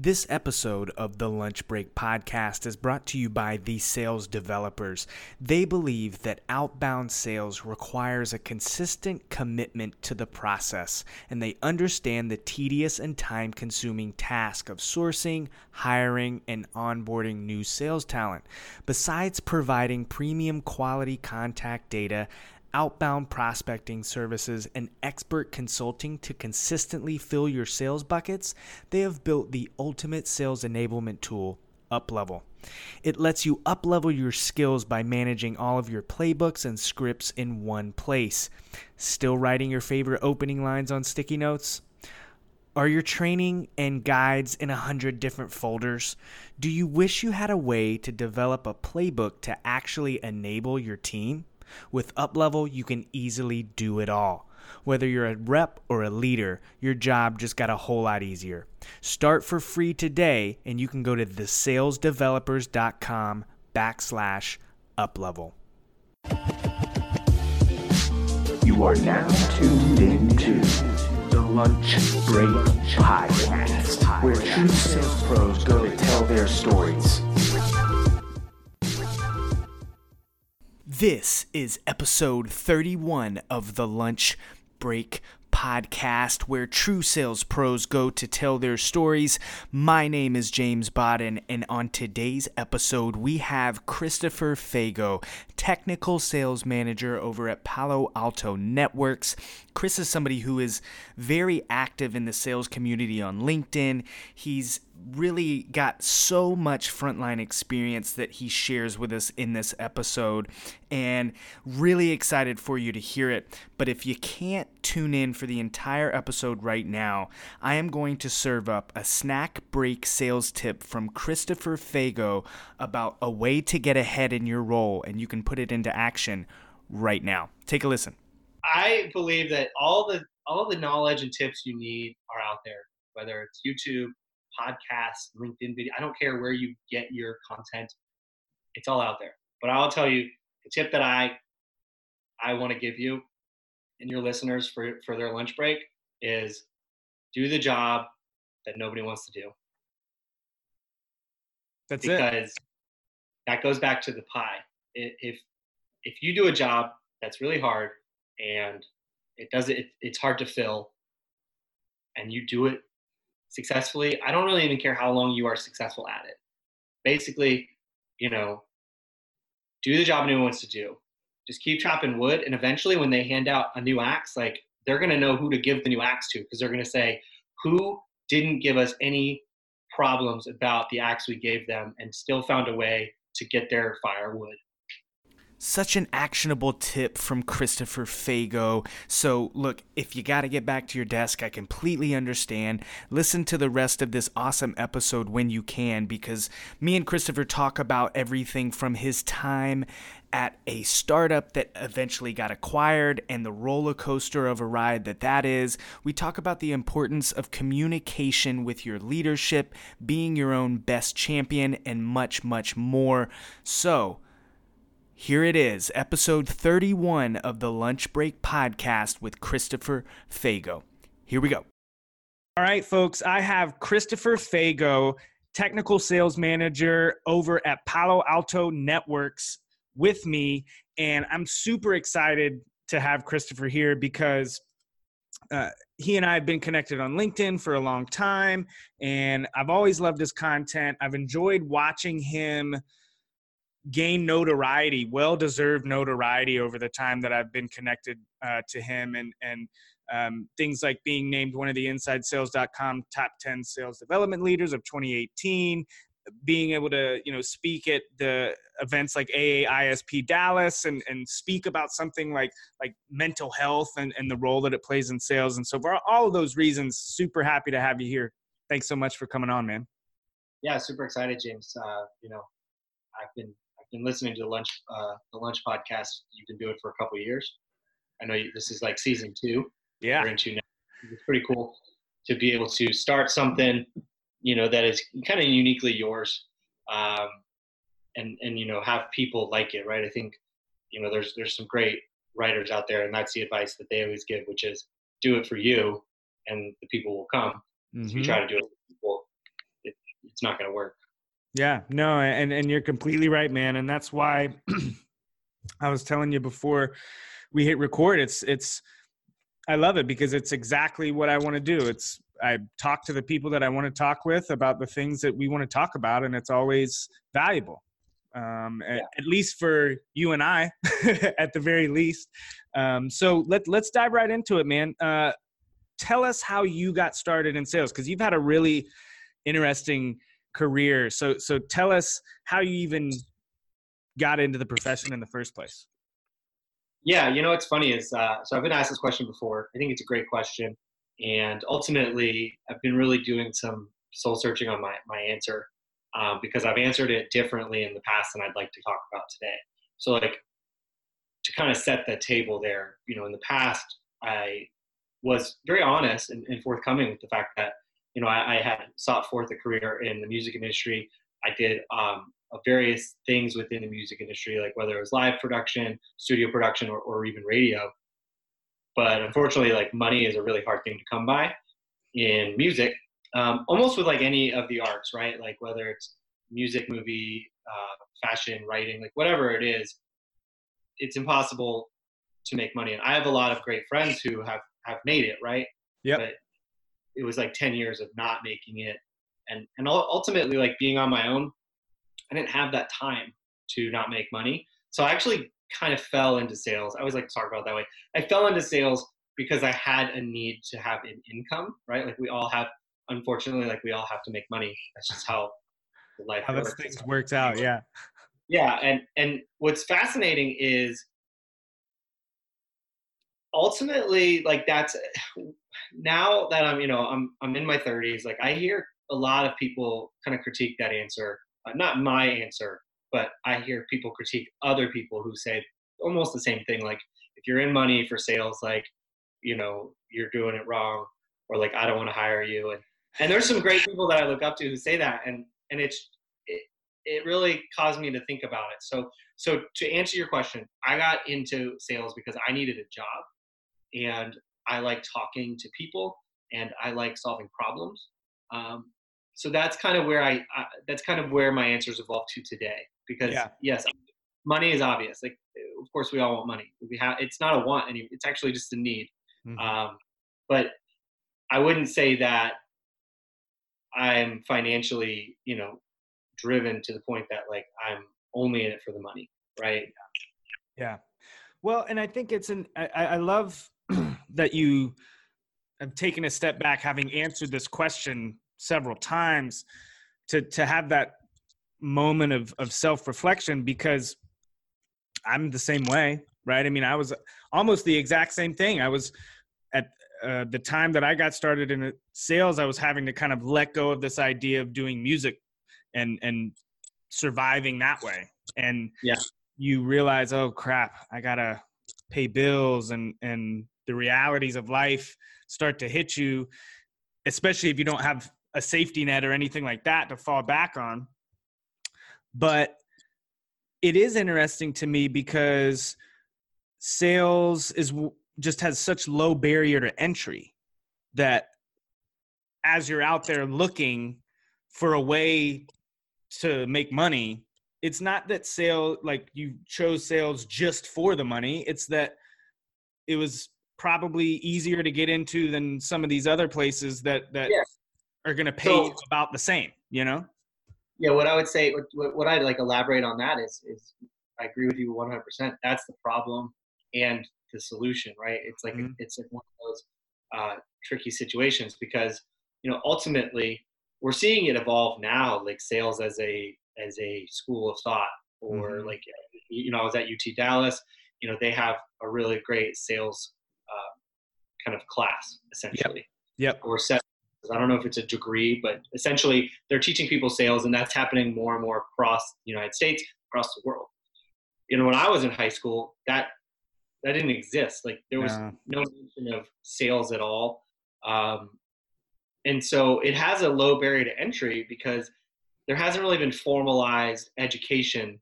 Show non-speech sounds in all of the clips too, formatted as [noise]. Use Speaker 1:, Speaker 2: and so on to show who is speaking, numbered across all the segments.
Speaker 1: This episode of the Lunch Break podcast is brought to you by the sales developers. They believe that outbound sales requires a consistent commitment to the process, and they understand the tedious and time consuming task of sourcing, hiring, and onboarding new sales talent. Besides providing premium quality contact data, outbound prospecting services, and expert consulting to consistently fill your sales buckets, they have built the ultimate sales enablement tool, UpLevel. It lets you uplevel your skills by managing all of your playbooks and scripts in one place. Still writing your favorite opening lines on sticky notes? Are your training and guides in a hundred different folders? Do you wish you had a way to develop a playbook to actually enable your team? With UpLevel, you can easily do it all. Whether you're a rep or a leader, your job just got a whole lot easier. Start for free today, and you can go to thesalesdevelopers.com backslash uplevel.
Speaker 2: You are now tuned into the Lunch Break Podcast, where true sales pros go to tell their stories.
Speaker 1: This is episode 31 of the Lunch Break podcast where true sales pros go to tell their stories. My name is James Bodden, and on today's episode, we have Christopher Fago, technical sales manager over at Palo Alto Networks. Chris is somebody who is very active in the sales community on LinkedIn. He's really got so much frontline experience that he shares with us in this episode and really excited for you to hear it. But if you can't tune in for the entire episode right now, I am going to serve up a snack break sales tip from Christopher Fago about a way to get ahead in your role and you can put it into action right now. Take a listen.
Speaker 3: I believe that all the all the knowledge and tips you need are out there, whether it's YouTube, podcasts, LinkedIn video. I don't care where you get your content. It's all out there. But I'll tell you the tip that I I want to give you and your listeners for for their lunch break is do the job that nobody wants to do.
Speaker 1: That's
Speaker 3: because
Speaker 1: it.
Speaker 3: that goes back to the pie. If if you do a job that's really hard and it does it, it's hard to fill and you do it successfully, I don't really even care how long you are successful at it. Basically, you know, do the job no one wants to do. Just keep chopping wood, and eventually, when they hand out a new axe, like they're gonna know who to give the new axe to because they're gonna say, "Who didn't give us any problems about the axe we gave them, and still found a way to get their firewood?"
Speaker 1: Such an actionable tip from Christopher Fago. So, look, if you got to get back to your desk, I completely understand. Listen to the rest of this awesome episode when you can, because me and Christopher talk about everything from his time at a startup that eventually got acquired and the roller coaster of a ride that that is. We talk about the importance of communication with your leadership, being your own best champion, and much, much more. So, here it is, episode 31 of the Lunch Break Podcast with Christopher Fago. Here we go. All right, folks, I have Christopher Fago, technical sales manager over at Palo Alto Networks, with me. And I'm super excited to have Christopher here because uh, he and I have been connected on LinkedIn for a long time, and I've always loved his content. I've enjoyed watching him gain notoriety, well deserved notoriety over the time that I've been connected uh, to him and, and um, things like being named one of the InsideSales.com top 10 sales development leaders of 2018, being able to you know speak at the events like AAISP Dallas and, and speak about something like like mental health and, and the role that it plays in sales. And so for all of those reasons, super happy to have you here. Thanks so much for coming on, man.
Speaker 3: Yeah, super excited, James. Uh, you know, I've been been listening to the lunch uh, the lunch podcast. You've been doing it for a couple years. I know you, this is like season two.
Speaker 1: Yeah,
Speaker 3: we're into now. It's pretty cool to be able to start something, you know, that is kind of uniquely yours, um, and and you know have people like it, right? I think, you know, there's there's some great writers out there, and that's the advice that they always give, which is do it for you, and the people will come. Mm-hmm. If you try to do it for people, it, it's not going to work.
Speaker 4: Yeah, no, and and you're completely right, man. And that's why [clears throat] I was telling you before we hit record. It's it's I love it because it's exactly what I want to do. It's I talk to the people that I want to talk with about the things that we want to talk about, and it's always valuable. Um, yeah. at, least for you and I, [laughs] at the very least. Um, so let let's dive right into it, man. Uh, tell us how you got started in sales because you've had a really interesting career. So so tell us how you even got into the profession in the first place.
Speaker 3: Yeah, you know what's funny is uh, so I've been asked this question before. I think it's a great question, and ultimately I've been really doing some soul searching on my my answer um, because I've answered it differently in the past than I'd like to talk about today. So like to kind of set the table there, you know, in the past I was very honest and, and forthcoming with the fact that you know I, I, had sought forth a career in the music industry. I did um, various things within the music industry, like whether it was live production, studio production, or, or even radio. But unfortunately, like money is a really hard thing to come by in music, um, almost with like any of the arts, right? Like whether it's music, movie, uh, fashion, writing, like whatever it is, it's impossible to make money. And I have a lot of great friends who have have made it, right?
Speaker 4: Yeah.
Speaker 3: But it was like 10 years of not making it. And, and ultimately like being on my own, I didn't have that time to not make money. So I actually kind of fell into sales. I always like to talk about that way. I fell into sales because I had a need to have an income, right? Like we all have, unfortunately, like we all have to make money. That's just how life
Speaker 4: how works. things works out. Yeah.
Speaker 3: Yeah. And, and what's fascinating is ultimately like that's [sighs] now that I'm, you know, I'm, I'm in my thirties, like I hear a lot of people kind of critique that answer uh, not my answer, but I hear people critique other people who say almost the same thing. Like, if you're in money for sales, like, you know, you're doing it wrong, or like, I don't want to hire you. And and there's some great people that I look up to who say that, and and it's it, it really caused me to think about it. So so to answer your question, I got into sales because I needed a job, and I like talking to people, and I like solving problems. Um, so that's kind of where I, that's kind of where my answers evolved to today. Because yeah. yes, money is obvious. Like of course we all want money. We have it's not a want any. It's actually just a need. Mm-hmm. Um, but I wouldn't say that I'm financially, you know, driven to the point that like I'm only in it for the money, right?
Speaker 4: Yeah. Well, and I think it's an. I, I love that you have taken a step back, having answered this question several times to to have that moment of of self-reflection because I'm the same way, right? I mean, I was almost the exact same thing. I was at uh, the time that I got started in sales, I was having to kind of let go of this idea of doing music and and surviving that way. And
Speaker 3: yeah,
Speaker 4: you realize, oh crap, I gotta pay bills and and the realities of life start to hit you, especially if you don't have a safety net or anything like that to fall back on. But it is interesting to me because sales is just has such low barrier to entry that as you're out there looking for a way to make money it's not that sale like you chose sales just for the money it's that it was probably easier to get into than some of these other places that that yeah are going to pay so, about the same, you know?
Speaker 3: Yeah, what I would say, what, what I'd like elaborate on that is, is I agree with you 100%. That's the problem and the solution, right? It's like, mm-hmm. it's like one of those uh, tricky situations because, you know, ultimately we're seeing it evolve now, like sales as a, as a school of thought or mm-hmm. like, you know, I was at UT Dallas, you know, they have a really great sales kind of class essentially.
Speaker 4: Yep. yep.
Speaker 3: Or set I don't know if it's a degree, but essentially they're teaching people sales, and that's happening more and more across the United States, across the world. You know, when I was in high school, that that didn't exist. Like there was yeah. no mention of sales at all, um, and so it has a low barrier to entry because there hasn't really been formalized education.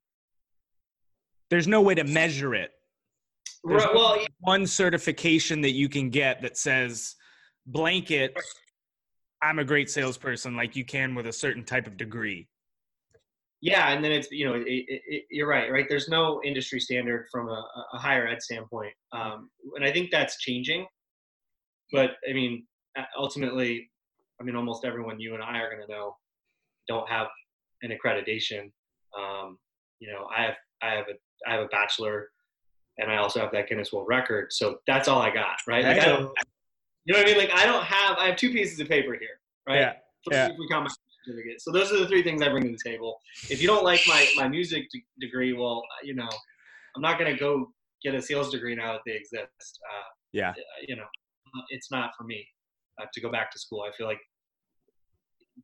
Speaker 4: There's no way to measure it. Right, well, one certification that you can get that says blanket I'm a great salesperson like you can with a certain type of degree.
Speaker 3: Yeah, and then it's you know it, it, it, you're right, right? There's no industry standard from a, a higher ed standpoint, um, and I think that's changing. But I mean, ultimately, I mean, almost everyone you and I are going to know don't have an accreditation. Um, you know, I have I have a I have a bachelor, and I also have that Guinness World Record. So that's all I got, right? Like, I don't, you know what I mean? Like I don't have I have two pieces of paper here, right?
Speaker 4: Yeah. yeah.
Speaker 3: If we count my certificate. So those are the three things I bring to the table. If you don't like my my music de- degree, well, you know, I'm not going to go get a sales degree now that they exist. Uh,
Speaker 4: yeah.
Speaker 3: You know, it's not for me uh, to go back to school. I feel like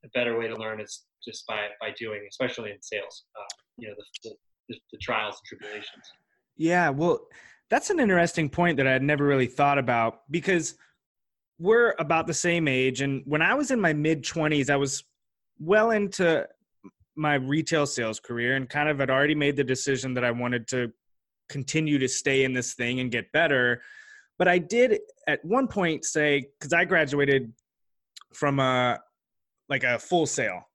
Speaker 3: the better way to learn is just by by doing, especially in sales. Uh, you know, the, the, the trials and tribulations.
Speaker 4: Yeah, well, that's an interesting point that I had never really thought about because we're about the same age, and when I was in my mid twenties, I was well into my retail sales career and kind of had already made the decision that I wanted to continue to stay in this thing and get better. But I did at one point say, because I graduated from a like a Full Sail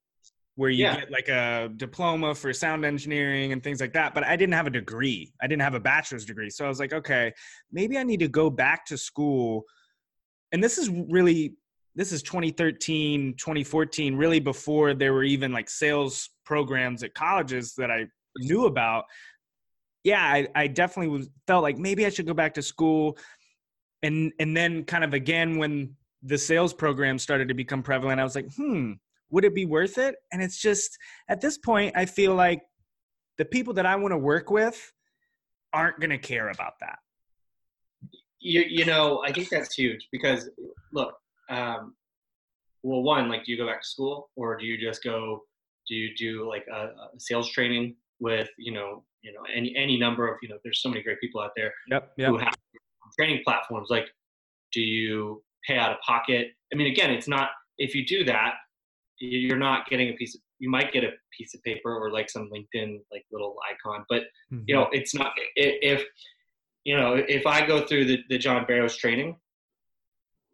Speaker 4: where you yeah. get like a diploma for sound engineering and things like that. But I didn't have a degree. I didn't have a bachelor's degree. So I was like, okay, maybe I need to go back to school. And this is really this is 2013 2014 really before there were even like sales programs at colleges that i knew about yeah i, I definitely was, felt like maybe i should go back to school and and then kind of again when the sales program started to become prevalent i was like hmm would it be worth it and it's just at this point i feel like the people that i want to work with aren't going to care about that
Speaker 3: you, you know i think that's huge because look um, well, one, like, do you go back to school or do you just go, do you do like a, a sales training with, you know, you know, any, any number of, you know, there's so many great people out there
Speaker 4: yep, yep.
Speaker 3: who have training platforms. Like, do you pay out of pocket? I mean, again, it's not, if you do that, you're not getting a piece of, you might get a piece of paper or like some LinkedIn, like little icon, but mm-hmm. you know, it's not, if, you know, if I go through the, the John Barrows training,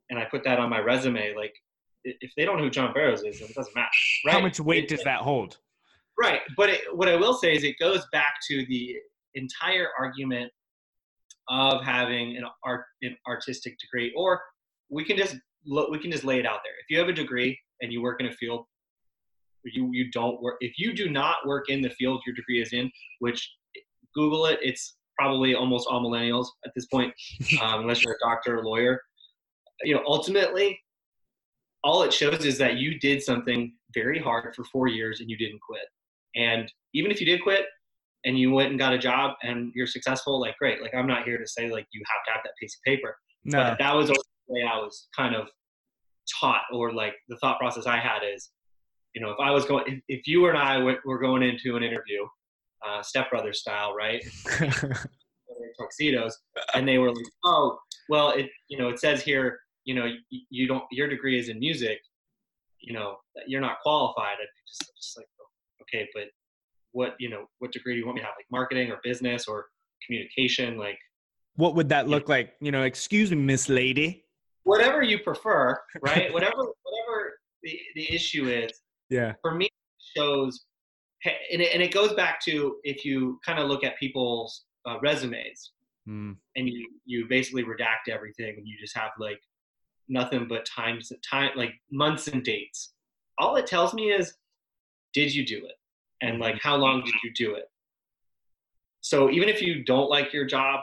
Speaker 3: and I put that on my resume, like if they don't know who John Barrows is, it doesn't matter. Right?
Speaker 4: How much weight it, does that hold?
Speaker 3: Right, but it, what I will say is it goes back to the entire argument of having an art an artistic degree, or we can just we can just lay it out there. If you have a degree and you work in a field, you you don't work. If you do not work in the field your degree is in, which Google it, it's probably almost all millennials at this point, [laughs] um, unless you're a doctor or lawyer you know, ultimately, all it shows is that you did something very hard for four years and you didn't quit. And even if you did quit and you went and got a job and you're successful, like great. Like I'm not here to say like you have to have that piece of paper. No. But that was way I was kind of taught, or like the thought process I had is, you know, if I was going, if, if you and I were going into an interview, uh, Step Brothers style, right? [laughs] tuxedos, and they were like, "Oh, well, it you know it says here you know you, you don't your degree is in music you know you're not qualified. I'd just, just like okay but what you know what degree do you want me to have like marketing or business or communication? Like
Speaker 4: what would that look know, like? You know excuse me miss lady
Speaker 3: whatever you prefer [laughs] right? Whatever whatever the, the issue is
Speaker 4: yeah.
Speaker 3: for me shows and it, and it goes back to if you kind of look at people's uh, resumes mm. and you you basically redact everything and you just have like nothing but times and time like months and dates. All it tells me is did you do it? And like how long did you do it? So even if you don't like your job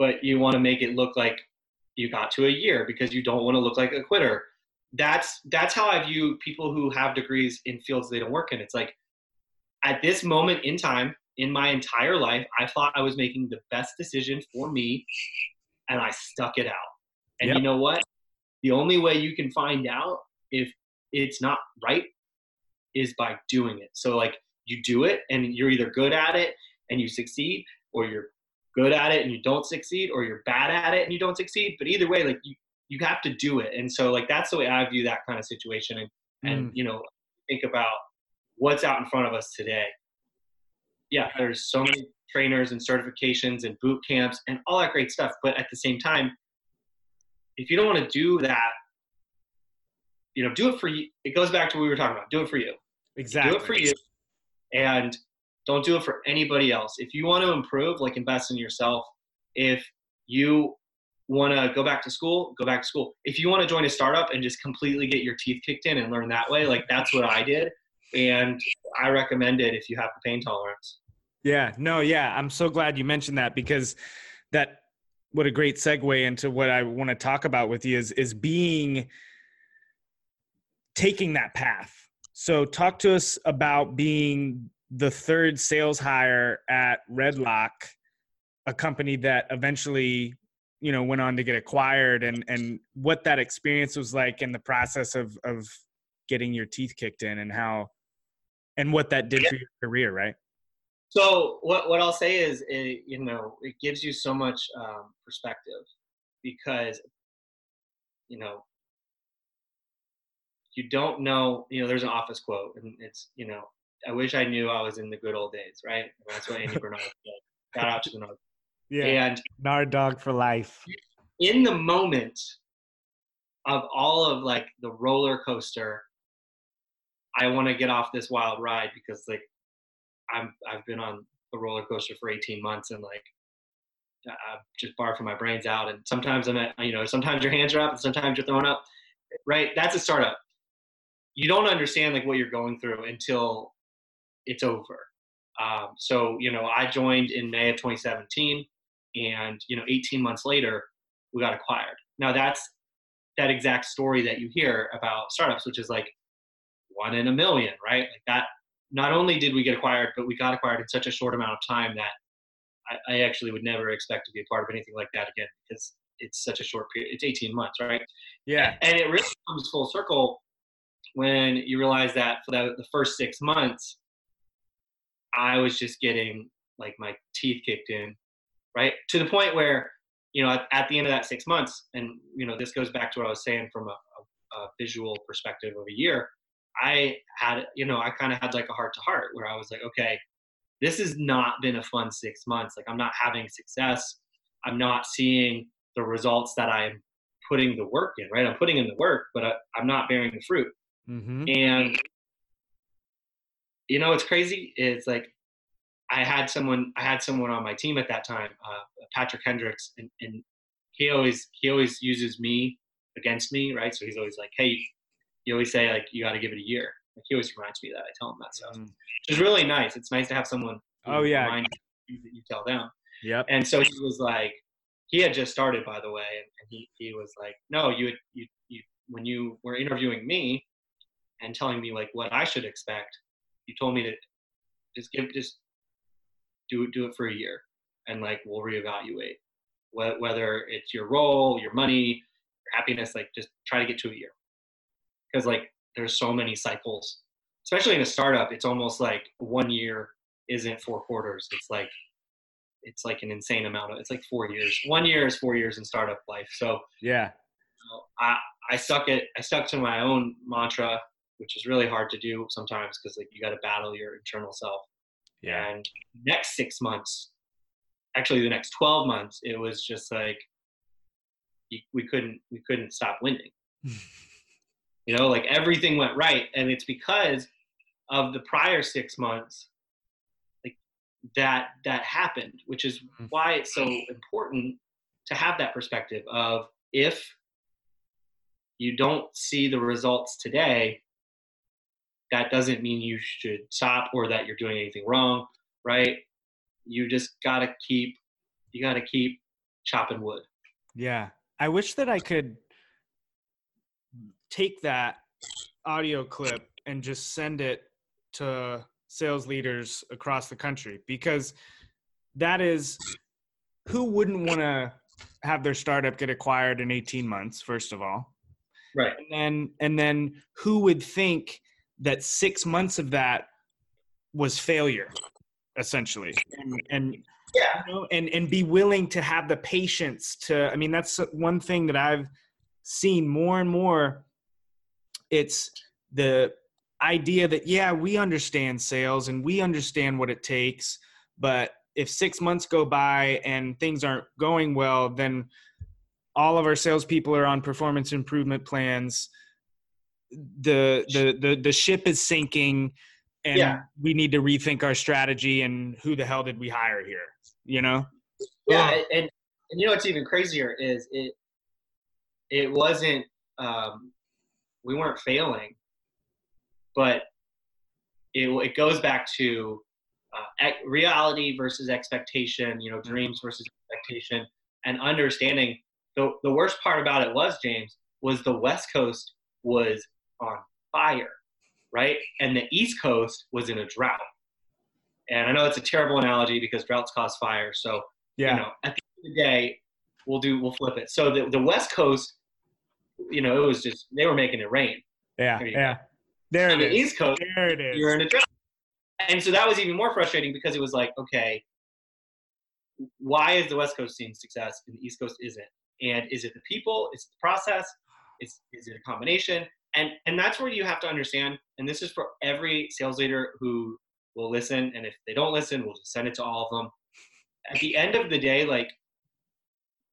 Speaker 3: but you want to make it look like you got to a year because you don't want to look like a quitter that's that's how i view people who have degrees in fields they don't work in it's like at this moment in time in my entire life i thought i was making the best decision for me and i stuck it out and yep. you know what? The only way you can find out if it's not right is by doing it. So like you do it and you're either good at it and you succeed or you're good at it and you don't succeed or you're bad at it and you don't succeed. But either way, like you, you have to do it. And so like that's the way I view that kind of situation. And, mm. and you know, think about what's out in front of us today. Yeah, there's so many trainers and certifications and boot camps and all that great stuff. But at the same time, if you don't want to do that, you know, do it for you. It goes back to what we were talking about. Do it for you.
Speaker 4: Exactly.
Speaker 3: Do it for you, and don't do it for anybody else. If you want to improve, like invest in yourself. If you want to go back to school, go back to school. If you want to join a startup and just completely get your teeth kicked in and learn that way, like that's what I did. And I recommend it if you have the pain tolerance.
Speaker 4: Yeah, no, yeah. I'm so glad you mentioned that because that what a great segue into what I want to talk about with you is is being taking that path. So talk to us about being the third sales hire at Redlock, a company that eventually you know went on to get acquired and and what that experience was like in the process of of getting your teeth kicked in and how and what that did yeah. for your career right
Speaker 3: so what what i'll say is it, you know it gives you so much um, perspective because you know you don't know you know there's an office quote and it's you know i wish i knew i was in the good old days right that's what andy bernard said shout out to the [laughs]
Speaker 4: yeah. And Nard dog for life.
Speaker 3: In the moment of all of like the roller coaster, I want to get off this wild ride because like I'm I've been on the roller coaster for 18 months and like I'm just barfing my brains out. And sometimes I'm at, you know, sometimes your hands are up and sometimes you're throwing up. Right? That's a startup. You don't understand like what you're going through until it's over. Um, so you know, I joined in May of 2017 and you know 18 months later we got acquired. Now that's that exact story that you hear about startups which is like one in a million right? Like that not only did we get acquired but we got acquired in such a short amount of time that I, I actually would never expect to be a part of anything like that again because it's such a short period it's 18 months right?
Speaker 4: Yeah.
Speaker 3: And it really comes full circle when you realize that for the, the first six months i was just getting like my teeth kicked in right? To the point where, you know, at, at, the end of that six months, and you know, this goes back to what I was saying from a, a, a visual perspective of a year. I had, you know, I kind of had like a heart to heart where I was like, okay, this has not been a fun six months. Like I'm not having success. I'm not seeing the results that I'm putting the work in, right? I'm putting in the work, but I, am not bearing the fruit. Mm-hmm. And you know, what's crazy. It's like I had someone I had someone on my team at that time, uh, Patrick Hendricks, and, and he always he always uses me against me, right? So he's always like, hey, you always say like you got to give it a year. Like he always reminds me that I tell him that stuff. Mm. It's really nice. It's nice to have someone.
Speaker 4: Oh yeah.
Speaker 3: You that you tell them.
Speaker 4: Yep.
Speaker 3: And so he was like, he had just started by the way, and, and he he was like, no, you you you when you were interviewing me and telling me like what I should expect, you told me to just give just do it do it for a year and like we'll reevaluate whether it's your role your money your happiness like just try to get to a year. Because like there's so many cycles especially in a startup it's almost like one year isn't four quarters. It's like it's like an insane amount of it's like four years. One year is four years in startup life. So
Speaker 4: yeah.
Speaker 3: You know, i i stuck it i stuck to my own mantra which is really hard to do sometimes because like you got to battle your internal self
Speaker 4: yeah.
Speaker 3: And next six months, actually the next 12 months, it was just like we couldn't we couldn't stop winning. [laughs] you know, like everything went right, and it's because of the prior six months like that that happened, which is mm-hmm. why it's so important to have that perspective of if you don't see the results today that doesn't mean you should stop or that you're doing anything wrong, right? You just got to keep you got to keep chopping wood.
Speaker 4: Yeah. I wish that I could take that audio clip and just send it to sales leaders across the country because that is who wouldn't want to have their startup get acquired in 18 months first of all
Speaker 3: right
Speaker 4: and then and then who would think that six months of that was failure essentially. And, and
Speaker 3: yeah.
Speaker 4: you know, and and be willing to have the patience to i mean that's one thing that i've seen more and more. It's the idea that yeah we understand sales and we understand what it takes but if six months go by and things aren't going well then all of our salespeople are on performance improvement plans the the the, the ship is sinking and
Speaker 3: Yeah.
Speaker 4: we need to rethink our strategy and who the hell did we hire here you know
Speaker 3: yeah
Speaker 4: Ugh.
Speaker 3: and, and and you know what's even crazier is it it wasn't um we weren't failing but it, it goes back to uh, reality versus expectation you know dreams versus expectation and understanding the, the worst part about it was james was the west coast was on fire right and the east coast was in a drought and i know it's a terrible analogy because droughts cause fire so
Speaker 4: yeah
Speaker 3: you know, at the end of the day, we'll do we'll flip it. So the the West Coast, you know, it was just they were making it rain.
Speaker 4: yeah
Speaker 3: There
Speaker 4: yeah there
Speaker 3: On
Speaker 4: it
Speaker 3: the
Speaker 4: is
Speaker 3: East Coast,
Speaker 4: there it is
Speaker 3: you're in a drought. And so that was even more frustrating because it was like, okay, why is the West Coast seeing success and the East Coast isn't? And is it the people? Is it the process? Is is it a combination? And and that's where you have to understand. And this is for every sales leader who will listen. And if they don't listen, we'll just send it to all of them. At the end of the day, like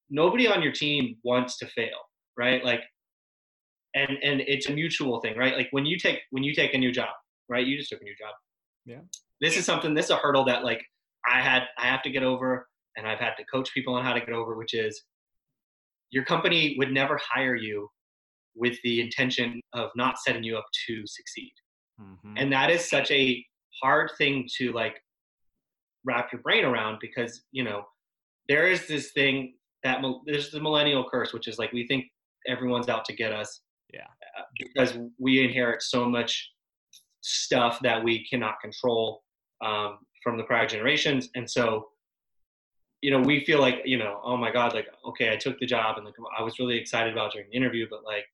Speaker 3: nobody on your team wants to fail, right? Like, and and it's a mutual thing, right? Like when you take when you take a new job, right? You just took a new job.
Speaker 4: Yeah.
Speaker 3: This is something. This is a hurdle that like I had I have to get over, and I've had to coach people on how to get over, which is your company would never hire you with the intention of not setting you up to succeed
Speaker 4: Mhm.
Speaker 3: and that is such a hard thing to like wrap your brain around because you know there is this thing that there's the millennial curse which is like we think everyone's out to get us
Speaker 4: Yeah.
Speaker 3: uh, because we inherit so much stuff that we cannot control um, from the prior generations and so you know we feel like you know oh my god like okay i took the job and like i was really excited about during the interview but like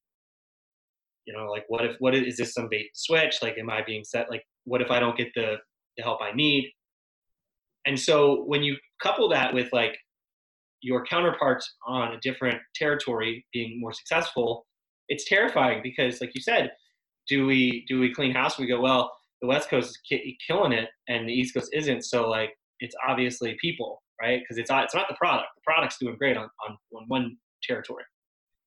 Speaker 3: you know like what if what is, is this some bait switch? Like am i being set like what if i don't get the, the help i need? And so when you couple that with like your counterparts on a different territory being more successful it's terrifying because like you said do we do we clean house? We go well the west coast is ki- killing it and the east coast isn't. So like it's obviously people right? Because it's not it's not the product. The product's doing great on, on on one territory.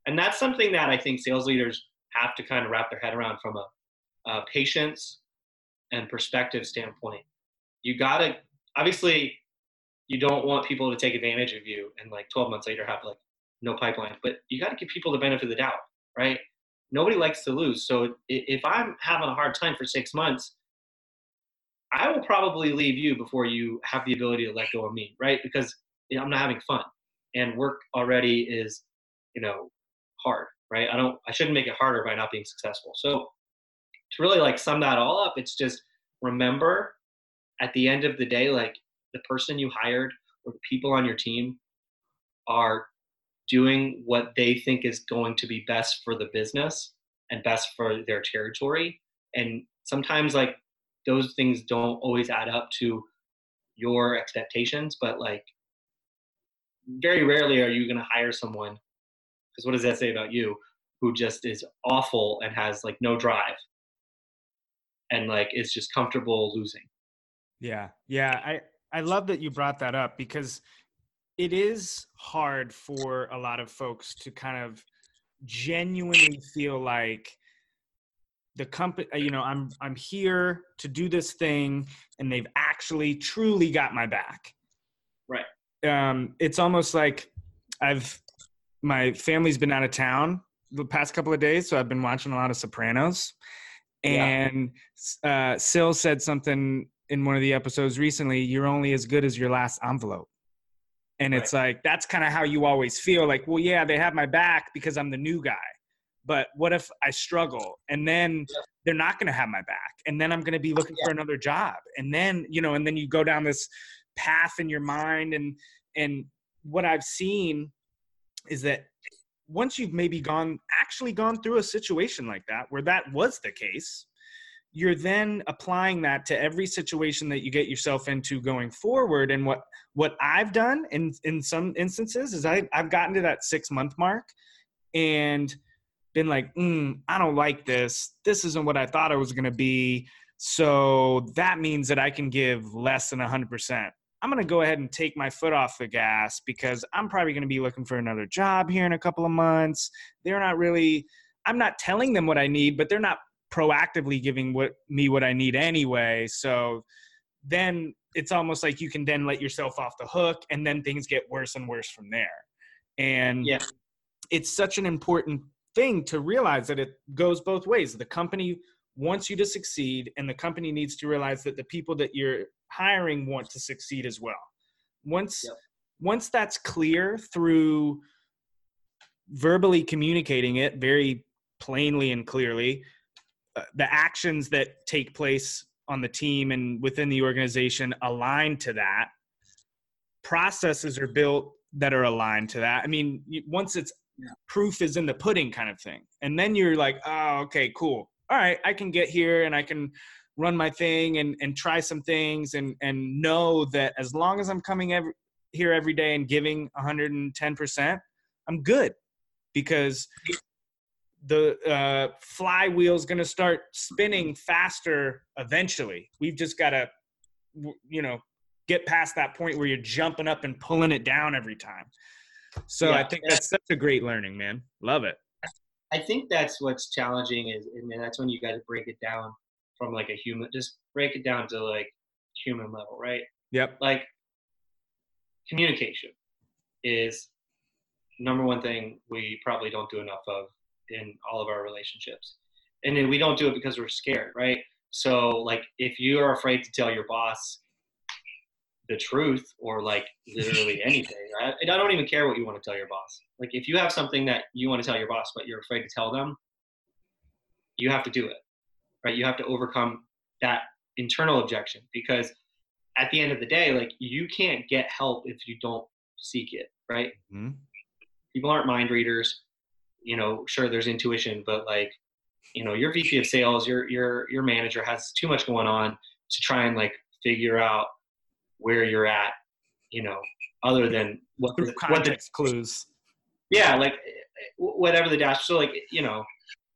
Speaker 3: And that's something that i think sales leaders have to kind of wrap their head around from a, a patience and perspective standpoint. You got to obviously you don't want people to take advantage of you and like 12 months later have like no pipeline, but you got to give people the benefit of the doubt, right? Nobody likes to lose. So if I'm having a hard time for six months, I will probably leave you before you have the ability to let go of me, right? Because I'm not having fun, and work already is, you know, hard, right? I don't, I shouldn't make it harder by not being successful. So to really like sum that all up, it's just remember at the end of the day, like the person you hired or the people on your team are doing what they think is going to be best for the business and best for their territory. And sometimes like those things don't always add up to your expectations, but like very rarely are you going to hire someone because what does that say about you who just is awful and has like no drive and like is just comfortable losing
Speaker 4: Yeah, yeah. I I love that you brought that up because it is hard for a lot of folks to kind of genuinely feel like the company you know i'm i'm here to do this thing and they've actually truly got my back
Speaker 3: Right.
Speaker 4: um it's almost like i've my family's been out of town the past couple of days so i've been watching a lot of sopranos.
Speaker 3: Yeah.
Speaker 4: and uh sil said something in one of the episodes recently you're only as good as your last envelope. And it's like that's kind of how you always feel like well yeah they have my back because i'm the new guy but what if i struggle? And then they're not going to have my back and then i'm going to be looking for another job. And then you know and then you go down this path in your mind and and what i've seen is that once you've maybe gone actually gone through a situation like that where that was the case you're then applying that to every situation that you get yourself into going forward. And what what i've done in in some instances is I, i've gotten to that six month mark and been like mm, i don't like this. This isn't what i thought it was going to be. So that means that i can give less than 100% i'm going to go ahead and take my foot off the gas because i'm probably going to be looking for another job here in a couple of months they're not really I'm not telling them what I need, but they're not proactively giving what me what I need anyway. So then it's almost like you can then let yourself off the hook and then things get worse and worse from there. And
Speaker 3: Yeah.
Speaker 4: it's such an important thing to realize that it goes both ways. The company wants you to succeed and the company needs to realize that the people that you're hiring want to succeed as well. Once
Speaker 3: Yep.
Speaker 4: once that's clear through verbally communicating it very plainly and clearly, uh, the actions that take place on the team and within the organization align to that. Processes are built that are aligned to that. I mean, once it's proof is in the pudding kind of thing. And then you're like, oh, okay, cool. All right, I can get here and I can run my thing and, and try some things and, and know that as long as I'm coming every, here every day and giving 110%, I'm good because the uh, flywheel's going to start spinning faster eventually. We've just got to, you know, get past that point where you're jumping up and pulling it down every time. So I think that's such a great learning, man. Love it.
Speaker 3: I think that's what's challenging is, and that's when you got to break it down from like a human, just break it down to like human level, right?
Speaker 4: Yep.
Speaker 3: Like communication is number one thing we probably don't do enough of in all of our relationships. And then we don't do it because we're scared, right? So like if you are afraid to tell your boss the truth or like literally [laughs] anything? And I don't even care what you want to tell your boss. Like if you have something that you want to tell your boss but you're afraid to tell them, you have to do it. Right? You have to overcome that internal objection because at the end of the day, like you can't get help if you don't seek it, right?
Speaker 4: Mhm.
Speaker 3: people aren't mind readers. You know, sure there's intuition, but like, you know, your VP of sales, your your your manager has too much going on to try and like figure out where you're at, you know, other than what the, what the
Speaker 4: clues.
Speaker 3: yeah, like whatever the dash. So like you know,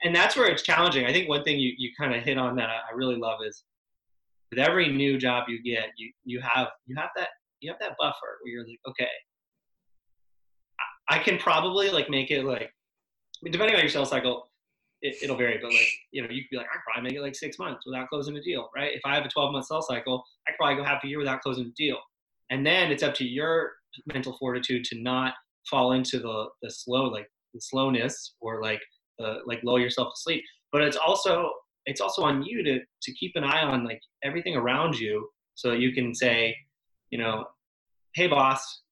Speaker 3: and that's where it's challenging. I think one thing you you kind of hit on that I really love is with every new job you get, you you have you have that you have that buffer where you're like, okay, I I can probably like make it like depending on your sales cycle. It, it'll vary, but like you know, you could be like, I probably make it like six months without closing a deal, right? If I have a 12 month sales cycle, I could probably go half a year without closing a deal, and then it's up to your mental fortitude to not fall into the the slow like the slowness or like uh, like lull yourself to sleep but it's also it's also on you to to keep an eye on like everything around you so that you can say you know hey boss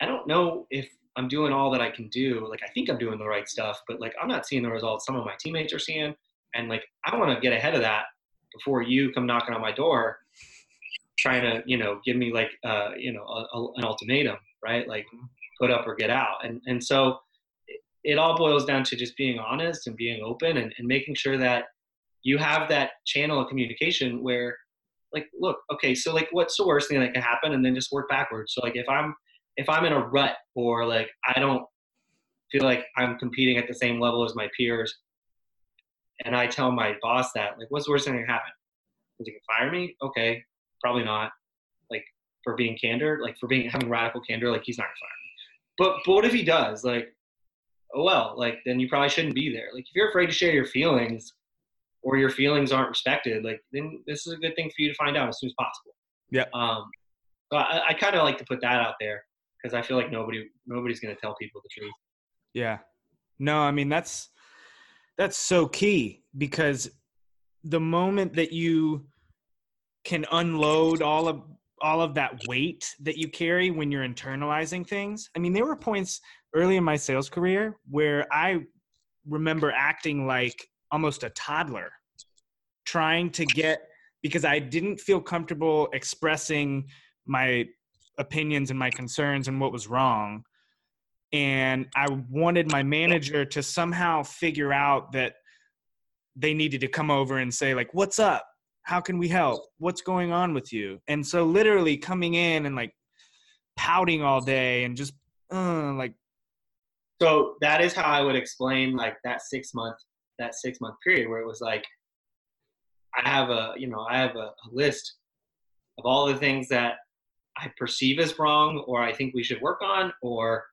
Speaker 3: i don't know if i'm doing all that i can do like i think i'm doing the right stuff but like i'm not seeing the results some of my teammates are seeing and like i want to get ahead of that before you come knocking on my door trying to you know give me like uh you know a, a, an ultimatum right? Like put up or get out and and so it, it all boils down to just being honest and being open and, and making sure that you have that channel of communication where like look okay so like what's the worst thing that can happen? And then just work backwards. So like if i'm if i'm in a rut or like i don't feel like i'm competing at the same level as my peers and i tell my boss that like what's the worst thing that can happen? Is he can fire me? Okay probably not. Like for being candor like for being having radical candor like he's not gonna fire me. But but what if he does? Like oh well like then you probably shouldn't be there. Like if you're afraid to share your feelings or your feelings aren't respected like then this is a good thing for you to find out as soon as possible.
Speaker 4: Yeah.
Speaker 3: um so i, I kind of like to put that out there because i feel like nobody nobody's going to tell people the truth
Speaker 4: Yeah. No, I mean that's that's so key because the moment that you can unload all of all of that weight that you carry when you're internalizing things. I mean, there were points early in my sales career where I remember acting like almost a toddler trying to get because I didn't feel comfortable expressing my opinions and my concerns and what was wrong. And I wanted my manager to somehow figure out that they needed to come over and say like what's up? How can we help? What's going on with you? And so literally coming in and like pouting all day and just uh, like
Speaker 3: so that is how i would explain like that six month that six month period where it was like i have a you know i have a, a list of all the things that i perceive as wrong or i think we should work on or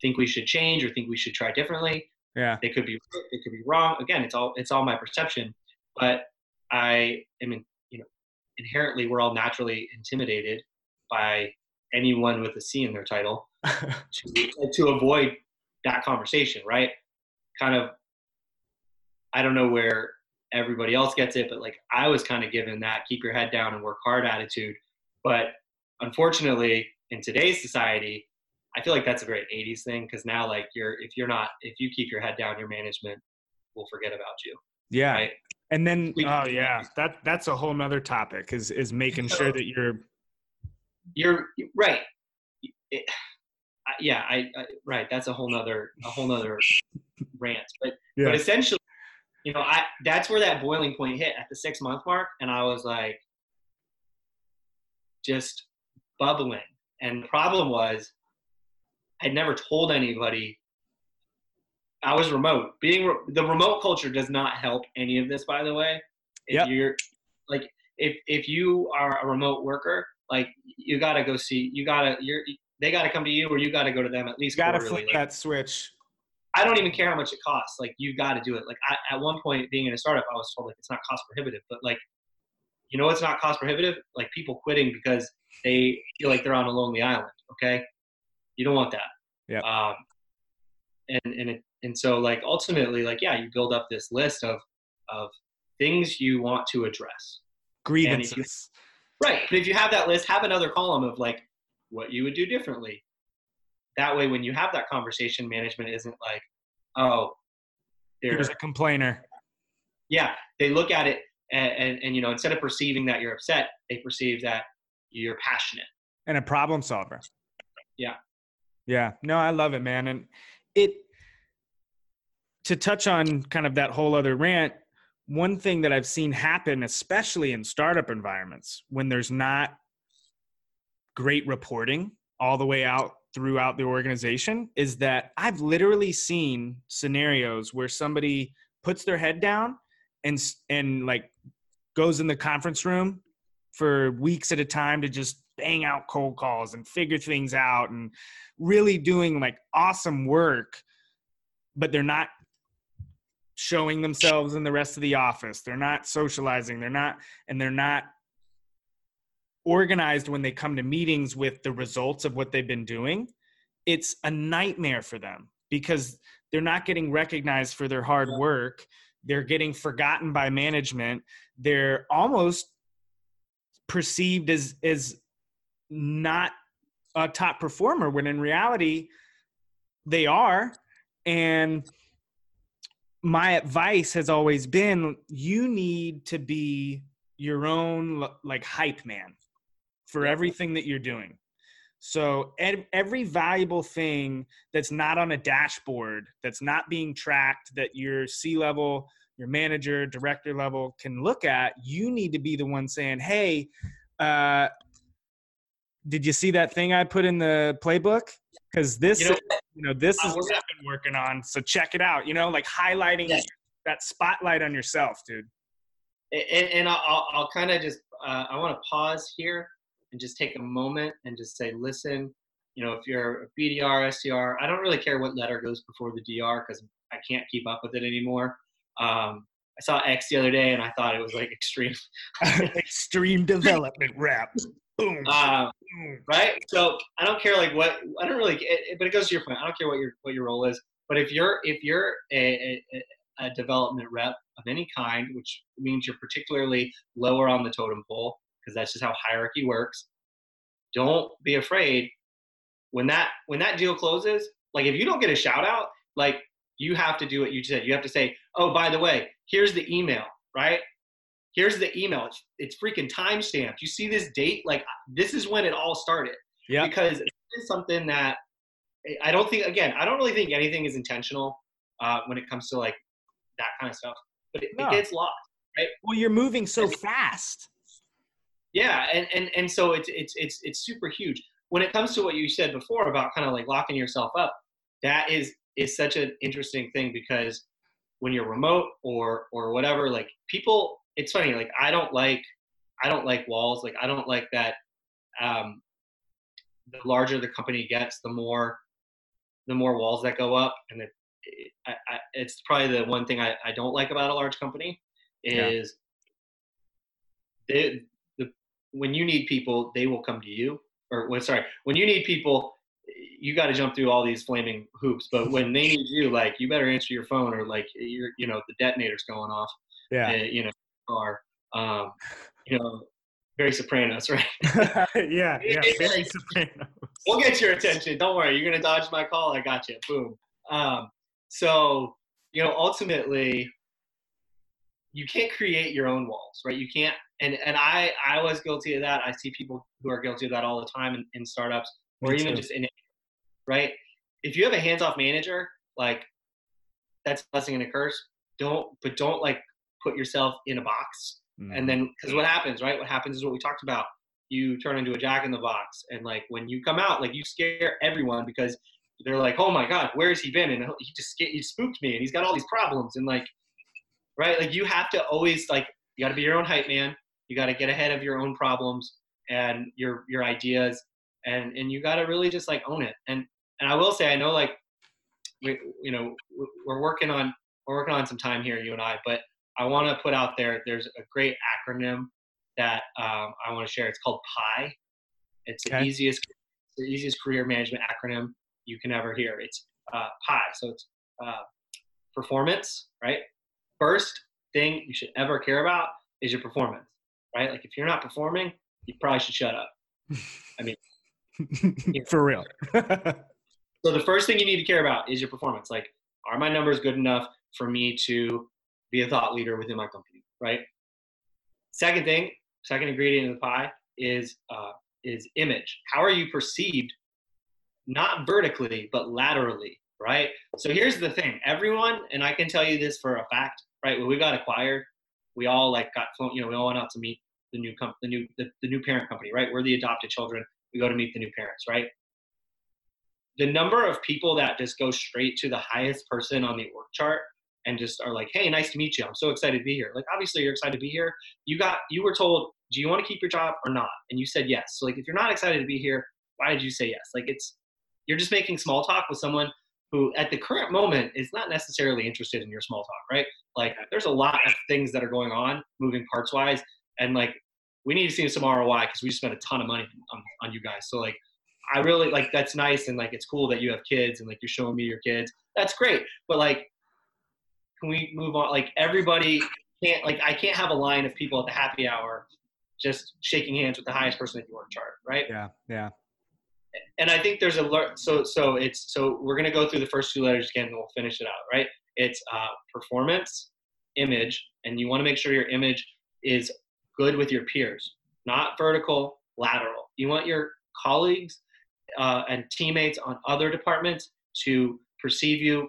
Speaker 3: think we should change or think we should try differently
Speaker 4: Yeah.
Speaker 3: They could be they could be wrong. Again, it's all it's all my perception. But I I mean, you know, inherently we're all naturally intimidated by anyone with a C in their title [laughs] to, to avoid that conversation, right? Kind of I don't know where everybody else gets it, but like I was kind of given that keep your head down and work hard attitude. But unfortunately, in today's society, I feel like that's a very 80s thing because now, like, you're if you're not if you keep your head down, your management will forget about you.
Speaker 4: Yeah.
Speaker 3: Right?
Speaker 4: And then,
Speaker 3: We-
Speaker 4: oh yeah, that that's a whole nother topic. Is is making sure that you're
Speaker 3: You're right. It, I- yeah, I, I right. That's a whole nother a whole nother rant. But
Speaker 4: yeah.
Speaker 3: but essentially, you know, I that's where that boiling point hit at the six month mark, and I was like, just bubbling. And the problem was, I'd never told anybody. I was remote. Being re- the remote culture does not help any of this, by the way. If
Speaker 4: Yep.
Speaker 3: you're like, if if you are a remote worker, like you gotta go see, you gotta you're they gotta come to you, or you gotta go to them at least.
Speaker 4: you gotta flip
Speaker 3: Like,
Speaker 4: that switch.
Speaker 3: I don't even care how much it costs. Like you got to do it. Like I, at one point, being in a startup, I was told like it's not cost prohibitive, but like, you know, what's not cost prohibitive? Like people quitting because they feel like they're on a lonely island. Okay, you don't want that.
Speaker 4: Yeah.
Speaker 3: Um, and and it, and so like ultimately, like yeah, you build up this list of of things you want to address.
Speaker 4: Grievances.
Speaker 3: Right. But if you have that list, have another column of like what you would do differently. That way, when you have that conversation, management isn't like, oh, they're,
Speaker 4: a complainer.
Speaker 3: yeah, they look at it and, and, and, you know, instead of perceiving that you're upset, they perceive that you're passionate.
Speaker 4: and a problem solver.
Speaker 3: Yeah.
Speaker 4: Yeah. No, I love it, man. And it to touch on kind of that whole other rant, one thing that I've seen happen, especially in startup environments, when there's not great reporting all the way out throughout the organization, is that I've literally seen scenarios where somebody puts their head down and and like goes in the conference room for weeks at a time to just bang out cold calls and figure things out and really doing like awesome work but they're not showing themselves in the rest of the office. They're not socializing. They're not and they're not organized when they come to meetings with the results of what they've been doing. It's a nightmare for them because they're not getting recognized for their hard work they're getting forgotten by management. They're almost perceived as as not a top performer when in reality they are. And my advice has always been you need to be your own like hype man for everything that you're doing so ed- every valuable thing that's not on a dashboard that's not being tracked that your c level your manager director level can look at you need to be the one saying hey uh, did you see that thing I put in the playbook? Because this,
Speaker 3: You know
Speaker 4: you know, this
Speaker 3: Uh,
Speaker 4: is what I've been working on. So check it out. You know, like highlighting
Speaker 3: Yes.
Speaker 4: that spotlight on yourself, dude.
Speaker 3: And, and I'll, I'll, I'll kind of just, uh, I want to pause here and just take a moment and just say, listen, you know, if you're a BDR, SDR, I don't really care what letter goes before the DR because I can't keep up with it anymore. Um, I saw X the other day and I thought it was like extreme. [laughs]
Speaker 4: Extreme development rep. Boom.
Speaker 3: Uh, right? So I don't care like what I don't really, it, it- but it goes to your point. I don't care what your what your role is. But if you're if you're a, a, a development rep of any kind, which means you're particularly lower on the totem pole, because that's just how hierarchy works. Don't be afraid when that when that deal closes. Like if you don't get a shout out, like you have to do what you said. You have to say, oh, by the way, here's the email, right? Here's the email. It's, it's freaking time stamped. You see this date? Like this is when it all started
Speaker 4: Yeah.
Speaker 3: because it is something that I don't think. Again, I don't really think anything is intentional uh, when it comes to like that kind of stuff. But it,
Speaker 4: No.
Speaker 3: it gets lost. Right?
Speaker 4: Well, you're moving so fast.
Speaker 3: Yeah, and, and and so it's it's it's it's super huge. When it comes to what you said before about kind of like locking yourself up, that is is such an interesting thing because when you're remote or or whatever, like people, it's funny. Like I don't like I don't like walls. Like I don't like that. Um, the larger the company gets, the more the more walls that go up, and it I, I, it's probably the one thing I, I don't like about a large company is they, the when you need people, they will come to you. Or when sorry, when you need people, you got to jump through all these flaming hoops. But when they need you, like you better answer your phone or like you're you know the detonator's going off.
Speaker 4: Yeah.
Speaker 3: uh, you know, or um, you know, very Sopranos, [laughs] right? [laughs]
Speaker 4: yeah, [laughs] yeah, very Sopranos.
Speaker 3: we'll get your attention. Don't worry. You're gonna dodge my call. I got you. Boom. Um, so you know, ultimately, you can't create your own walls, right? You can't. And and I I was guilty of that. I see people who are guilty of that all the time in, in startups or
Speaker 4: Me
Speaker 3: even
Speaker 4: too.
Speaker 3: just in right. If you have a hands-off manager, like that's a blessing and a curse. Don't but don't like put yourself in a box
Speaker 4: Mm-hmm.
Speaker 3: and then because what happens right what happens is what we talked about you turn into a jack in the box and like when you come out like you scare everyone because they're like oh my god where's he been and he just he spooked me and he's got all these problems and like right like you have to always like you got to be your own hype man you got to get ahead of your own problems and your your ideas and and you got to really just like own it and and i will say i know like we you know we're working on we're working on some time here you and i but I want to put out there. There's a great acronym that um, I want to share. It's called PI. It's the
Speaker 4: Okay.
Speaker 3: easiest, the easiest career management acronym you can ever hear. It's uh, PI. So it's uh, performance, right? First thing you should ever care about is your performance, right? Like if you're not performing, you probably should shut up.
Speaker 4: I mean [laughs] for real. [laughs]
Speaker 3: So the first thing you need to care about is your performance. Like, are my numbers good enough for me to be a thought leader within my company, right? Second thing, second ingredient in the pie is uh, is image. How are you perceived, not vertically but laterally, right? So here's the thing, everyone, and I can tell you this for a fact, right? When we got acquired, we all like got flown, you know, we all went out to meet the new comp, the new the, the new parent company, right? We're the adopted children. We go to meet the new parents, right? the number of people that just go straight to the highest person on the org chart and just are like, "Hey, nice to meet you. I'm so excited to be here." Like, obviously, you're excited to be here. You got, you were told, "Do you want to keep your job or not?" And you said yes. So, like, if you're not excited to be here, why did you say yes? Like, it's you're just making small talk with someone who, at the current moment, is not necessarily interested in your small talk, right? Like, there's a lot of things that are going on, moving parts wise, and like, we need to see some ROI because we just spent a ton of money on, on you guys. So, like. I really like that's nice and like it's cool that you have kids and like you're showing me your kids. That's great. But like can we move on? Like everybody can't like I can't have a line of people at the happy hour just shaking hands with the highest person at your chart, right?
Speaker 4: yeah, yeah.
Speaker 3: And I think there's a lear- so so it's so we're gonna go through the first two letters again and we'll finish it out, right? It's uh, performance, image, and you want to make sure your image is good with your peers, not vertical, lateral. You want your colleagues uh, and teammates on other departments to perceive you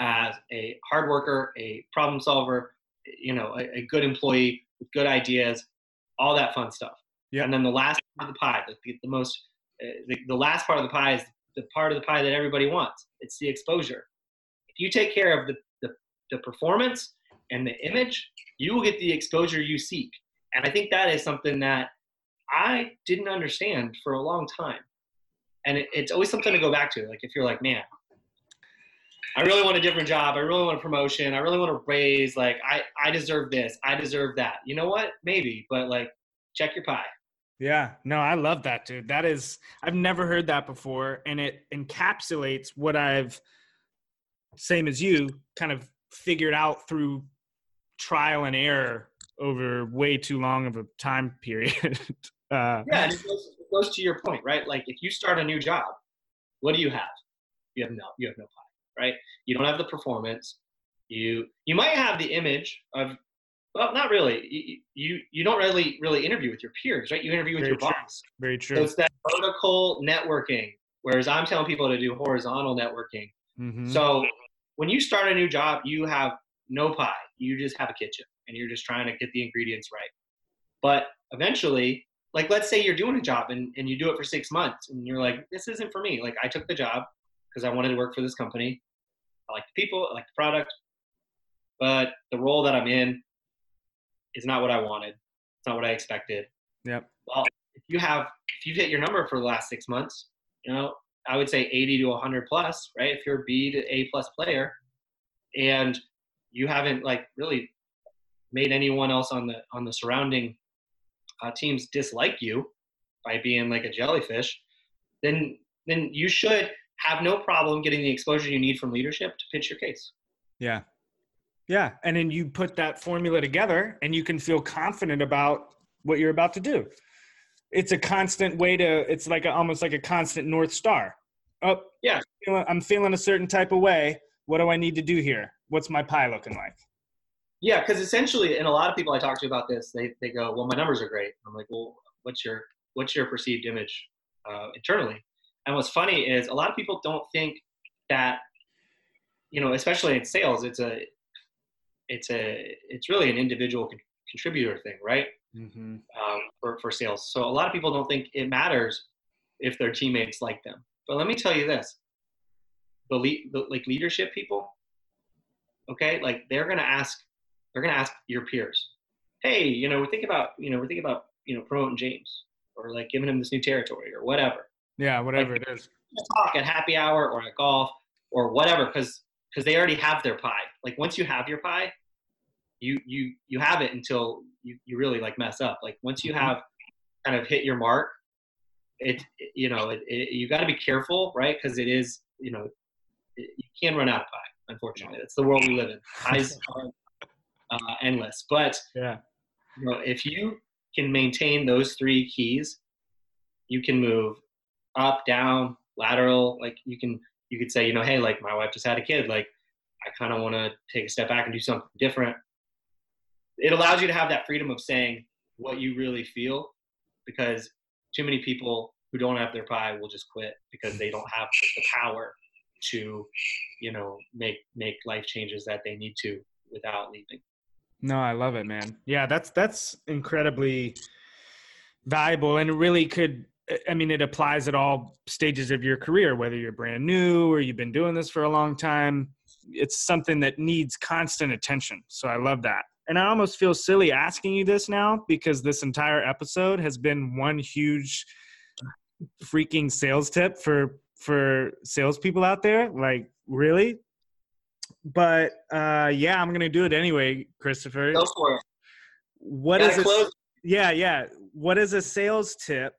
Speaker 3: as a hard worker, a problem solver, you know, a, a good employee with good ideas, all that fun stuff.
Speaker 4: Yeah.
Speaker 3: And then the last part of the pie, the, the, the most, Uh, the, the last part of the pie is the part of the pie that everybody wants. It's the exposure. If you take care of the, the, the performance and the image, you will get the exposure you seek. And I think that is something that I didn't understand for a long time. And it, it's always something to go back to. Like if you're like, man, I really want a different job. I really want a promotion. I really want a raise. Like I, I deserve this. I deserve that. You know what? Maybe, but like check your pie.
Speaker 4: Yeah, no, I love that, dude. That is, I've never heard that before, and it encapsulates what I've, same as you, kind of figured out through trial and error over way too long of a time [laughs] period. uh,
Speaker 3: Yeah, it goes, it goes to your point, right? Like if you start a new job, what do you have? You have no, you have no pie, right? You don't have the performance. You you might have the image of, well, not really. You you, you don't really really interview with your peers, right? You interview with
Speaker 4: Very
Speaker 3: your
Speaker 4: true.
Speaker 3: boss.
Speaker 4: very
Speaker 3: So
Speaker 4: true.
Speaker 3: it's that vertical networking, whereas I'm telling people to do horizontal networking.
Speaker 4: Mhm.
Speaker 3: So when you start a new job, you have no pie. You just have a kitchen and you're just trying to get the ingredients right. But eventually, like let's say you're doing a job and, and you do it for six months and you're like, this isn't for me. Like I took the job because I wanted to work for this company. I like the people, I like the product, but the role that I'm in is not what I wanted. It's not what I expected.
Speaker 4: Yep.
Speaker 3: Well, if you have if you've hit your number for the last six months, you know, I would say 80 to 100 plus, right? If you're a B to A plus player, and you haven't like really made anyone else on the on the surrounding uh, teams dislike you by being like a jellyfish, then then you should have no problem getting the exposure you need from leadership to pitch your case.
Speaker 4: Yeah. Yeah. And then you put that formula together and you can feel confident about what you're about to do. It's a constant way to, it's like a, almost like a constant North Star. Oh,
Speaker 3: yeah.
Speaker 4: I'm feeling a certain type of way. What do I need to do here? What's my pie looking like?
Speaker 3: Yeah, because essentially, and a lot of people I talk to about this, they, they go, "Well, my numbers are great." I'm like, "Well, what's your what's your perceived image uh, internally?" And what's funny is a lot of people don't think that, you know, especially in sales, it's a it's a it's really an individual con- contributor thing, right? Mm-hmm. Um, for for sales. So a lot of people don't think it matters if their teammates like them. But let me tell you this: the, le- the like leadership people, okay, like they're gonna ask they're going to ask your peers, hey, you know, we're thinking about, you know, we're thinking about, you know, promoting James or like giving him this new territory or whatever.
Speaker 4: Yeah, whatever like, it is.
Speaker 3: Talk at happy hour or at golf or whatever, because because they already have their pie. Like once you have your pie, you you you have it until you, you really like mess up. Like once you mm-hmm. have kind of hit your mark, it, you know it, it you got to be careful, right? Because it is you know it, you can run out of pie. Unfortunately, that's the world we live in. Pies [laughs] uh, endless. But
Speaker 4: yeah,
Speaker 3: you know, if you can maintain those three keys, you can move up, down, lateral. Like you can, you could say, you know, hey, like my wife just had a kid. Like I kind of want to take a step back and do something different. It allows you to have that freedom of saying what you really feel, because too many people who don't have their pie will just quit because they don't have the power to, you know, make make life changes that they need to without leaving.
Speaker 4: No, I love it, man. Yeah, that's that's incredibly valuable and it really could I mean it applies at all stages of your career whether you're brand new or you've been doing this for a long time. It's something that needs constant attention. So I love that. And I almost feel silly asking you this now because this entire episode has been one huge freaking sales tip for for salespeople out there. Like, really? but uh, yeah, I'm gonna do it anyway, Christopher.
Speaker 3: Go for it.
Speaker 4: What is a, yeah, yeah. What is a sales tip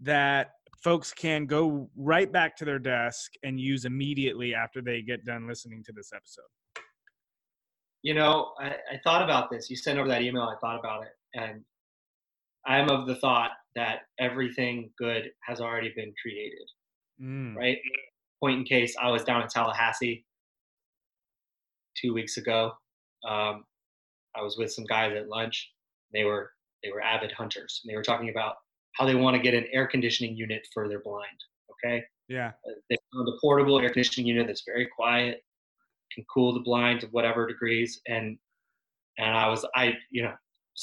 Speaker 4: that folks can go right back to their desk and use immediately after they get done listening to this episode?
Speaker 3: You know, I, I thought about this. You sent over that email. I thought about it, and I'm of the thought that everything good has already been created. Mm. Right. Point in case, I was down in Tallahassee two weeks ago. Um, I was with some guys at lunch. They were they were avid hunters. And they were talking about how they want to get an air conditioning unit for their blind. Okay.
Speaker 4: Yeah.
Speaker 3: Uh, they found a portable air conditioning unit that's very quiet, can cool the blind to whatever degrees. And and I was I you know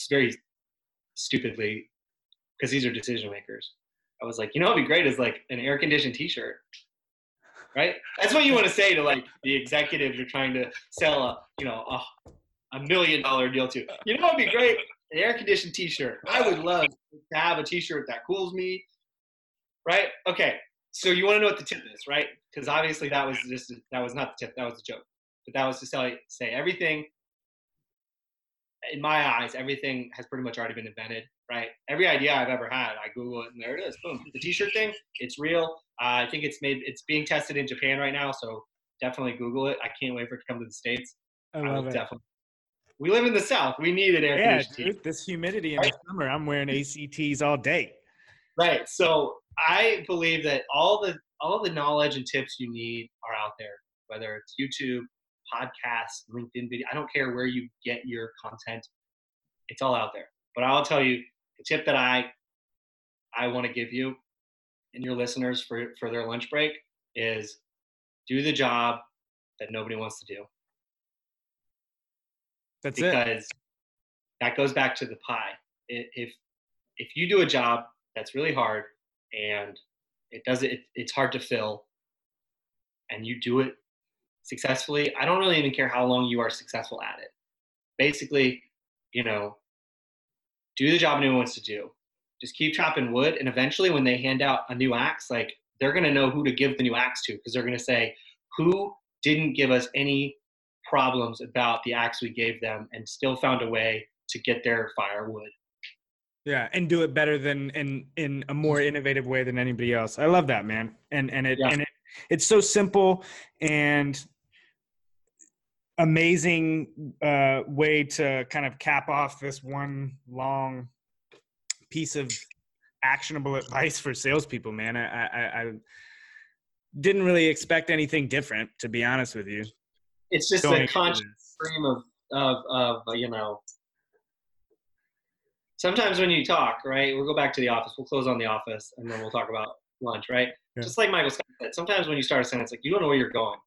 Speaker 3: very stupidly because these are decision makers. I was like, you know, what'd be great is like an air conditioned T-shirt right? That's what you want to say to like the executive you're trying to sell a you know a, a million dollar deal to. You know, it'd be great an air conditioned T-shirt. I would love to have a T-shirt that cools me, right? Okay, so you want to know what the tip is, right? Because obviously that was just that was not the tip, that was the joke. But that was to sell, say everything. In my eyes, everything has pretty much already been invented, right? Every idea I've ever had, I Google it and there it is. Boom. The T-shirt thing, it's real. Uh, I think it's made it's being tested in Japan right now, so definitely Google it. I can't wait for it to come to the states.
Speaker 4: I love I it. Definitely.
Speaker 3: We live in the South. We need an air yeah.
Speaker 4: Dude, this humidity in right? the summer, I'm wearing ACTs all day.
Speaker 3: Right. So I believe that all the all the knowledge and tips you need are out there, whether it's YouTube, podcasts, LinkedIn video. I don't care where you get your content. It's all out there. But I'll tell you the tip that I I want to give you and your listeners for, for their lunch break is do the job that nobody wants to do.
Speaker 4: That's
Speaker 3: because it. that goes back to the pie. If if you do a job that's really hard and it does it, it's hard to fill, and you do it successfully, I don't really even care how long you are successful at it. Basically, you know, do the job no one wants to do just keep chopping wood and eventually when they hand out a new axe like they're going to know who to give the new axe to because they're going to say who didn't give us any problems about the axe we gave them and still found a way to get their firewood
Speaker 4: yeah and do it better than in in a more innovative way than anybody else i love that man and and it yeah. and it it's so simple and amazing uh, way to kind of cap off this one long piece of actionable advice for salespeople, man. I, I, I didn't really expect anything different, to be honest with you.
Speaker 3: It's just a conscious stream of, of, of, uh, you know, sometimes when you talk, right, we'll go back to the office, we'll close on the office, and then we'll talk about lunch, right? Yeah. Just like Michael said, sometimes when you start a sentence, like you don't know where you're going,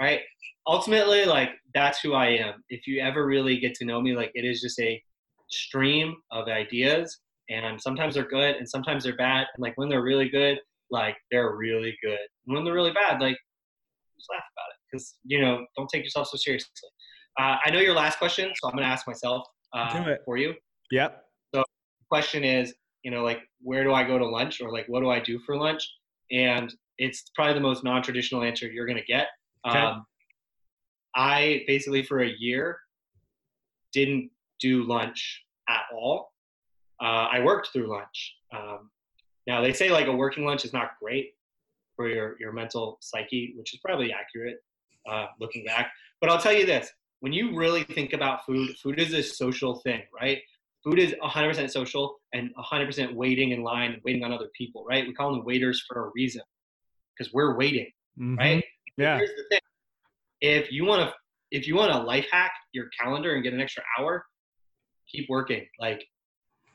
Speaker 3: right? Ultimately, like that's who I am. If you ever really get to know me, like it is just a stream of ideas, and sometimes they're good and sometimes they're bad. And like when they're really good, like they're really good. And when they're really bad, like just laugh about it because you know don't take yourself so seriously. Uh, I know your last question, so I'm gonna ask myself uh, for you.
Speaker 4: Yep.
Speaker 3: So the question is, you know, like where do I go to lunch or like what do I do for lunch? And it's probably the most non-traditional answer you're gonna get. Okay. Um, I basically for a year didn't do lunch at all. Uh, I worked through lunch. Um, now they say like a working lunch is not great for your your mental psyche, which is probably accurate uh, looking back. But I'll tell you this: when you really think about food, food is a social thing, right? Food is 100% social and 100% waiting in line and waiting on other people, right? We call them waiters for a reason because we're waiting, mm-hmm. right?
Speaker 4: Yeah. Here's the thing:
Speaker 3: if you want to if you want to life hack your calendar and get an extra hour, keep working. Like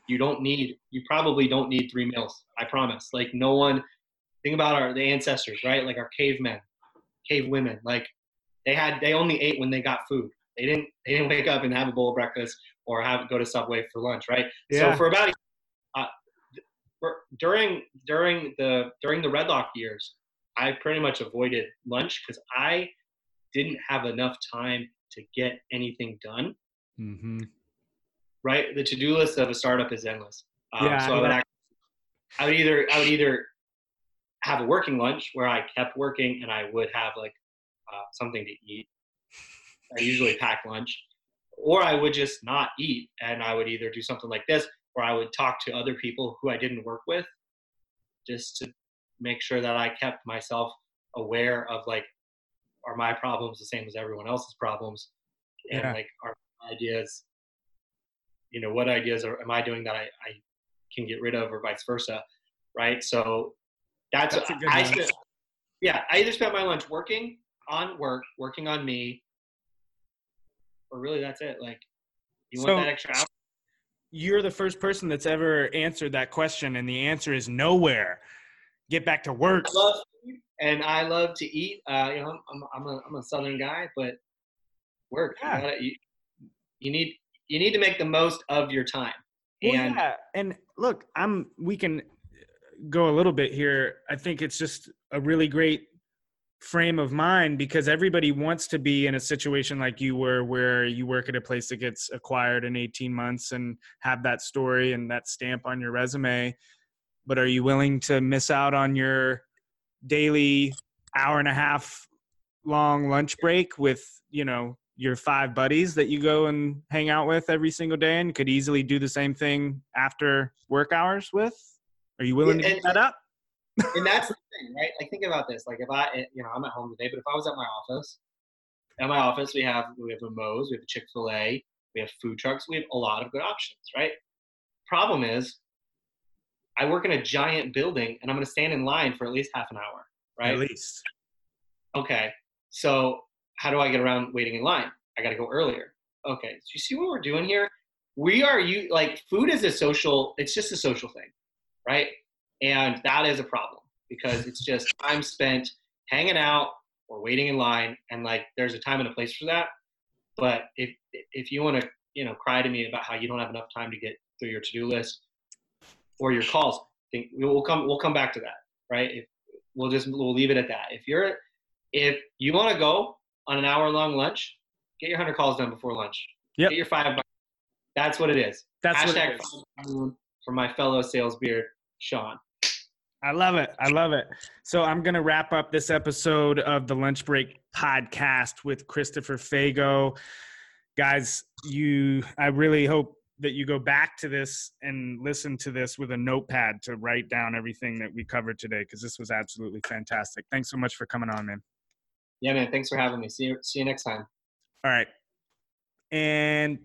Speaker 3: you don't need you probably don't need three meals. I promise. Like no one think about our the ancestors, right? Like our cavemen, cave women. Like they had they only ate when they got food. They didn't they didn't wake up and have a bowl of breakfast or have go to Subway for lunch, right? Yeah. So for about uh, for, during during the during the Redlock years, I pretty much avoided lunch because I didn't have enough time to get anything done.
Speaker 4: Mm-hmm.
Speaker 3: Right, the to-do list of a startup is endless. Um, yeah, so I would, actually, I would either I would either have a working lunch where I kept working and I would have like uh, something to eat. I usually pack lunch, or I would just not eat and I would either do something like this, or I would talk to other people who I didn't work with, just to make sure that I kept myself aware of like are my problems the same as everyone else's problems and yeah. like are ideas you know what ideas are, am i doing that I, I can get rid of or vice versa right so that's, that's I spent, yeah i either spent my lunch working on work working on me or really that's it like you so, want that extra hour
Speaker 4: you're the first person that's ever answered that question and the answer is nowhere get back to work
Speaker 3: I love, and I love to eat. Uh, you know, I'm, I'm, a, I'm a Southern guy, but work. Yeah. You, gotta, you, you, need you need to make the most of your time.
Speaker 4: Well, and yeah, and look, I'm. We can go a little bit here. I think it's just a really great frame of mind because everybody wants to be in a situation like you were where you work at a place that gets acquired in 18 months and have that story and that stamp on your resume. But are you willing to miss out on your daily hour and a half long lunch break with you know your five buddies that you go and hang out with every single day and could easily do the same thing after work hours with? Are you willing yeah, to give that up
Speaker 3: and that's the thing right like think about this like if i eh, you know i'm at home today but if i was at my office at my office we have we have a Moe's, we have a chick-fil-a we have food trucks we have a lot of good options right problem is I work in a giant building and I'm going to stand in line for at least half an hour, right?
Speaker 4: At least.
Speaker 3: Okay. So how do I get around waiting in line? I got to go earlier. Okay. So you see what we're doing here? We are you like food is a social. It's just a social thing, right? And that is a problem because it's just time spent hanging out or waiting in line, and like there's a time and a place for that. But if if you want to, you know, cry to me about how you don't have enough time to get through your to-do list, or your calls. Think we'll come we'll come back to that, right? If, we'll just we'll leave it at that. If you're if you want to go on an hour long lunch, get your hundred calls done before lunch.
Speaker 4: Yep.
Speaker 3: Get your five. That's what it is.
Speaker 4: That's
Speaker 3: Hashtag
Speaker 4: what it is.
Speaker 3: for my fellow sales beard, Sean.
Speaker 4: I love it. I love it. So I'm going to wrap up this episode of the Lunch Break podcast with Christopher Fago. Guys, you I really hope that you go back to this and listen to this with a notepad to write down everything that we covered today because this was absolutely fantastic. Thanks so much for coming on, man.
Speaker 3: Yeah, man. Thanks for having me. See you see you next time.
Speaker 4: All right. And